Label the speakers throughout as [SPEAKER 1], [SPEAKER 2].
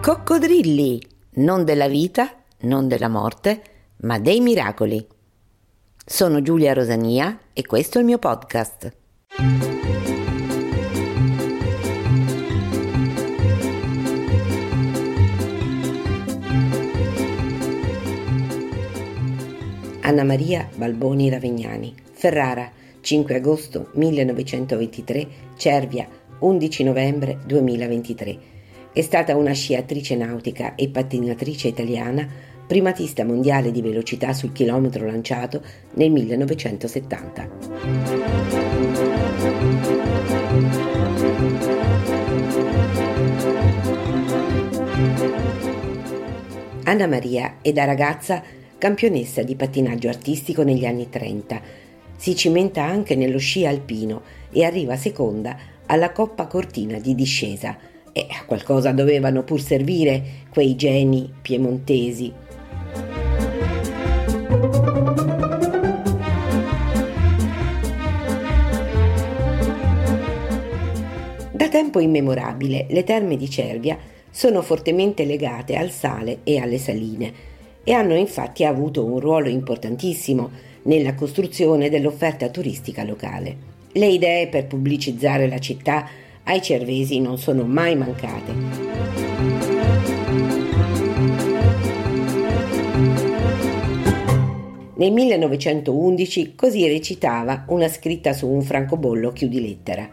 [SPEAKER 1] Coccodrilli, non della vita, non della morte, ma dei miracoli. Sono Giulia Rosania e questo è il mio podcast. Anna Maria Balboni Ravegnani, Ferrara, 5 agosto 1923, Cervia, 11 novembre 2023 è stata una sciatrice nautica e pattinatrice italiana, primatista mondiale di velocità sul chilometro lanciato nel 1970. Anna Maria è da ragazza campionessa di pattinaggio artistico negli anni 30. Si cimenta anche nello sci alpino e arriva seconda alla Coppa Cortina di discesa e a qualcosa dovevano pur servire quei geni piemontesi. Da tempo immemorabile le terme di Cervia sono fortemente legate al sale e alle saline e hanno infatti avuto un ruolo importantissimo nella costruzione dell'offerta turistica locale. Le idee per pubblicizzare la città ai cervesi non sono mai mancate. Nel 1911 così recitava una scritta su un francobollo chiudi lettera.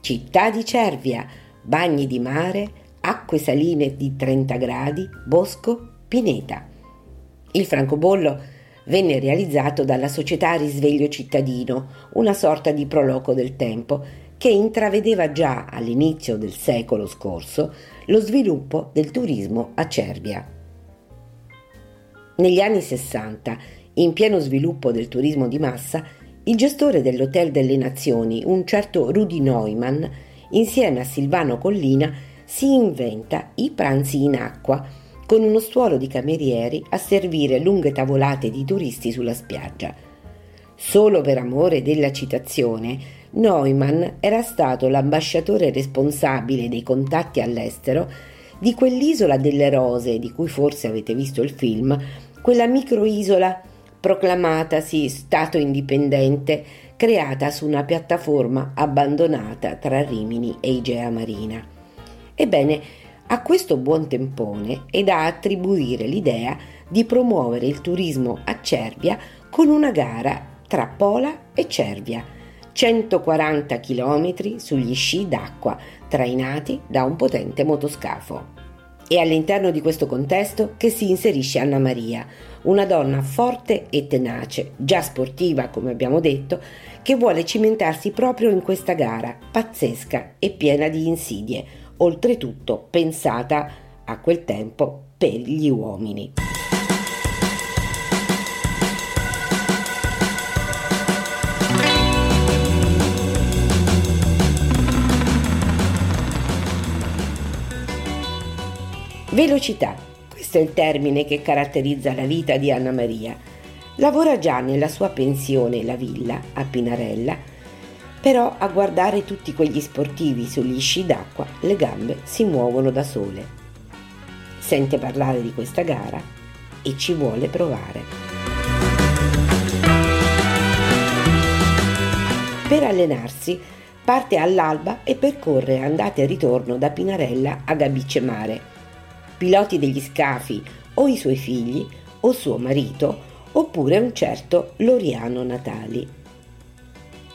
[SPEAKER 1] Città di Cervia, bagni di mare, acque saline di 30 gradi, bosco, pineta. Il francobollo venne realizzato dalla società Risveglio Cittadino, una sorta di proloco del tempo, che intravedeva già all'inizio del secolo scorso lo sviluppo del turismo a Cervia. Negli anni 60, in pieno sviluppo del turismo di massa, il gestore dell'Hotel delle Nazioni, un certo Rudy Neumann, insieme a Silvano Collina, si inventa i pranzi in acqua, con uno stuolo di camerieri a servire lunghe tavolate di turisti sulla spiaggia. Solo per amore della citazione, Neumann era stato l'ambasciatore responsabile dei contatti all'estero di quell'isola delle rose di cui forse avete visto il film, quella microisola proclamatasi Stato indipendente creata su una piattaforma abbandonata tra Rimini e Igea Marina. Ebbene, a questo buon tempone è da attribuire l'idea di promuovere il turismo a Cervia con una gara tra Pola e Cervia 140 km sugli sci d'acqua trainati da un potente motoscafo. È all'interno di questo contesto che si inserisce Anna Maria, una donna forte e tenace, già sportiva come abbiamo detto, che vuole cimentarsi proprio in questa gara pazzesca e piena di insidie, oltretutto pensata a quel tempo per gli uomini. Velocità, questo è il termine che caratterizza la vita di Anna Maria. Lavora già nella sua pensione La Villa a Pinarella, però a guardare tutti quegli sportivi sugli sci d'acqua le gambe si muovono da sole. Sente parlare di questa gara e ci vuole provare. Per allenarsi parte all'alba e percorre andate e ritorno da Pinarella a Gabice Mare piloti degli scafi o i suoi figli o suo marito oppure un certo Loriano Natali.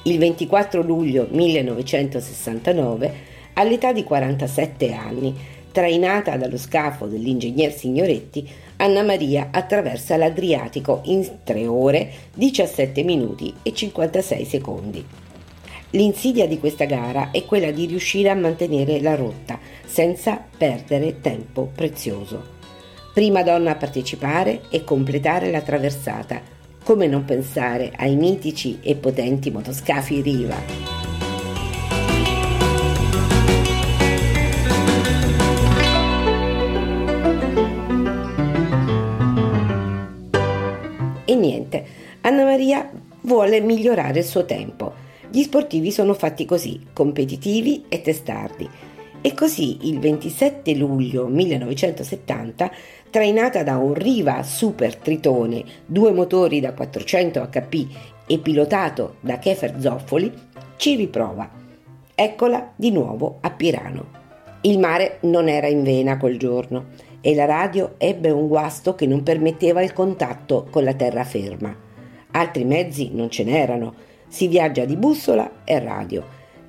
[SPEAKER 1] Il 24 luglio 1969, all'età di 47 anni, trainata dallo scafo dell'ingegner Signoretti, Anna Maria attraversa l'Adriatico in 3 ore 17 minuti e 56 secondi. L'insidia di questa gara è quella di riuscire a mantenere la rotta senza perdere tempo prezioso. Prima donna a partecipare e completare la traversata. Come non pensare ai mitici e potenti motoscafi Riva? E niente, Anna Maria vuole migliorare il suo tempo. Gli sportivi sono fatti così, competitivi e testardi. E così il 27 luglio 1970, trainata da un Riva Super Tritone, due motori da 400 HP e pilotato da Kefer Zoffoli, ci riprova. Eccola di nuovo a Pirano. Il mare non era in vena quel giorno e la radio ebbe un guasto che non permetteva il contatto con la terraferma. Altri mezzi non ce n'erano, si viaggia di bussola e radio.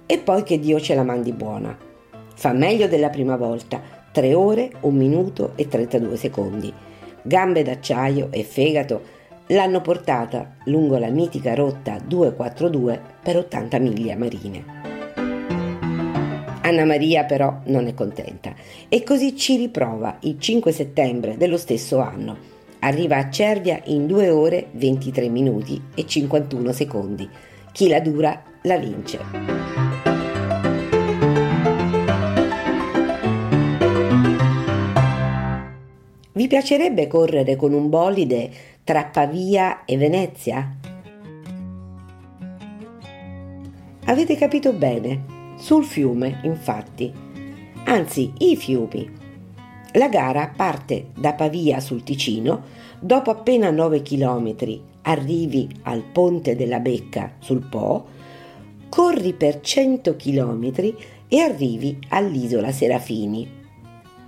[SPEAKER 1] E poi che Dio ce la mandi buona. Fa meglio della prima volta, 3 ore, 1 minuto e 32 secondi. Gambe d'acciaio e fegato l'hanno portata lungo la mitica rotta 242 per 80 miglia marine. Anna Maria però non è contenta e così ci riprova il 5 settembre dello stesso anno Arriva a Cervia in 2 ore 23 minuti e 51 secondi. Chi la dura la vince. Vi piacerebbe correre con un bolide tra Pavia e Venezia? Avete capito bene, sul fiume, infatti. Anzi, i fiumi. La gara parte da Pavia sul Ticino, dopo appena 9 km arrivi al ponte della Becca sul Po, corri per 100 km e arrivi all'isola Serafini.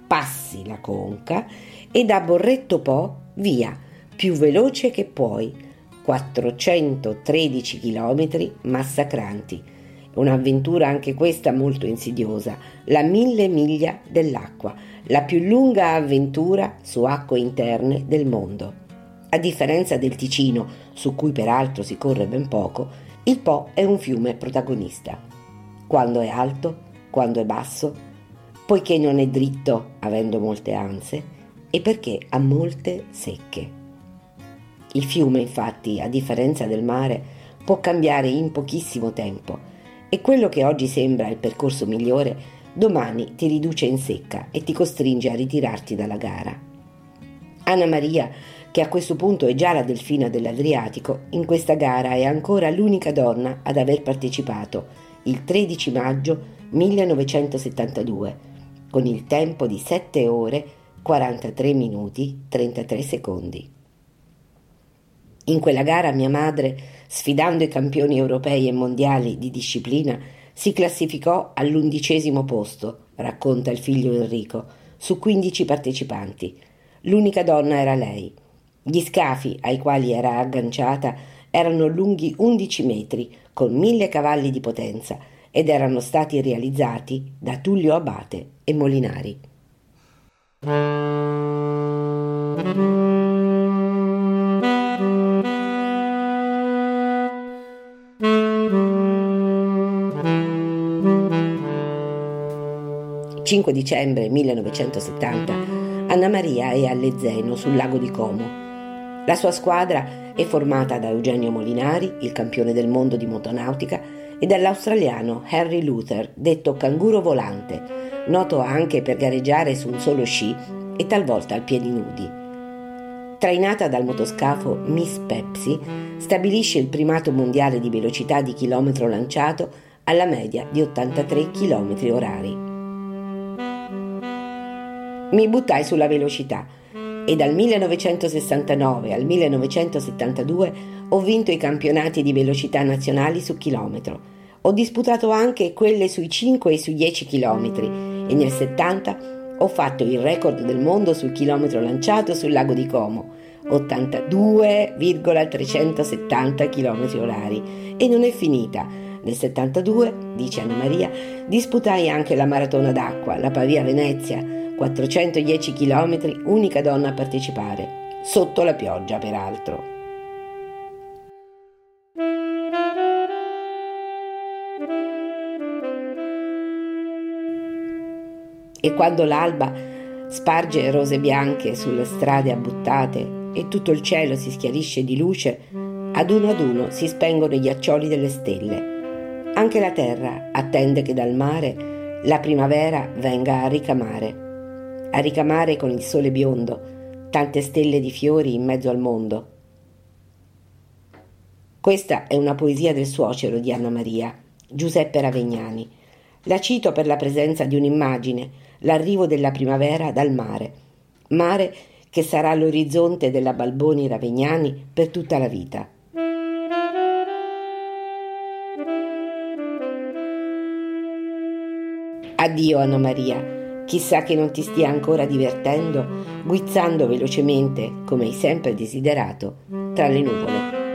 [SPEAKER 1] Passi la conca e da Borretto Po via, più veloce che puoi, 413 km massacranti. Un'avventura anche questa molto insidiosa, la mille miglia dell'acqua la più lunga avventura su acque interne del mondo. A differenza del Ticino, su cui peraltro si corre ben poco, il Po è un fiume protagonista. Quando è alto, quando è basso, poiché non è dritto, avendo molte anse, e perché ha molte secche. Il fiume, infatti, a differenza del mare, può cambiare in pochissimo tempo e quello che oggi sembra il percorso migliore domani ti riduce in secca e ti costringe a ritirarti dalla gara. Anna Maria, che a questo punto è già la delfina dell'Adriatico, in questa gara è ancora l'unica donna ad aver partecipato il 13 maggio 1972, con il tempo di 7 ore 43 minuti 33 secondi. In quella gara mia madre, sfidando i campioni europei e mondiali di disciplina, si classificò all'undicesimo posto, racconta il figlio Enrico, su 15 partecipanti. L'unica donna era lei. Gli scafi ai quali era agganciata erano lunghi 11 metri, con mille cavalli di potenza, ed erano stati realizzati da Tullio Abate e Molinari. 5 dicembre 1970, Anna Maria è all'Ezzeno sul lago di Como. La sua squadra è formata da Eugenio Molinari, il campione del mondo di motonautica, e dall'australiano Harry Luther, detto canguro volante, noto anche per gareggiare su un solo sci e talvolta al piedi nudi. Trainata dal motoscafo Miss Pepsi, stabilisce il primato mondiale di velocità di chilometro lanciato alla media di 83 km orari. Mi buttai sulla velocità e dal 1969 al 1972 ho vinto i campionati di velocità nazionali su chilometro. Ho disputato anche quelle sui 5 e sui 10 chilometri e nel 70 ho fatto il record del mondo sul chilometro lanciato sul lago di Como, 82,370 km orari. E non è finita. Nel 72, dice Anna Maria, disputai anche la maratona d'acqua, la Pavia-Venezia, 410 km, unica donna a partecipare, sotto la pioggia peraltro. E quando l'alba sparge rose bianche sulle strade abbuttate e tutto il cielo si schiarisce di luce, ad uno ad uno si spengono i ghiaccioli delle stelle. Anche la terra attende che dal mare la primavera venga a ricamare a ricamare con il sole biondo tante stelle di fiori in mezzo al mondo. Questa è una poesia del suocero di Anna Maria, Giuseppe Ravegnani. La cito per la presenza di un'immagine, l'arrivo della primavera dal mare. Mare che sarà l'orizzonte della Balboni Ravegnani per tutta la vita. Addio Anna Maria, chissà che non ti stia ancora divertendo, guizzando velocemente, come hai sempre desiderato, tra le nuvole.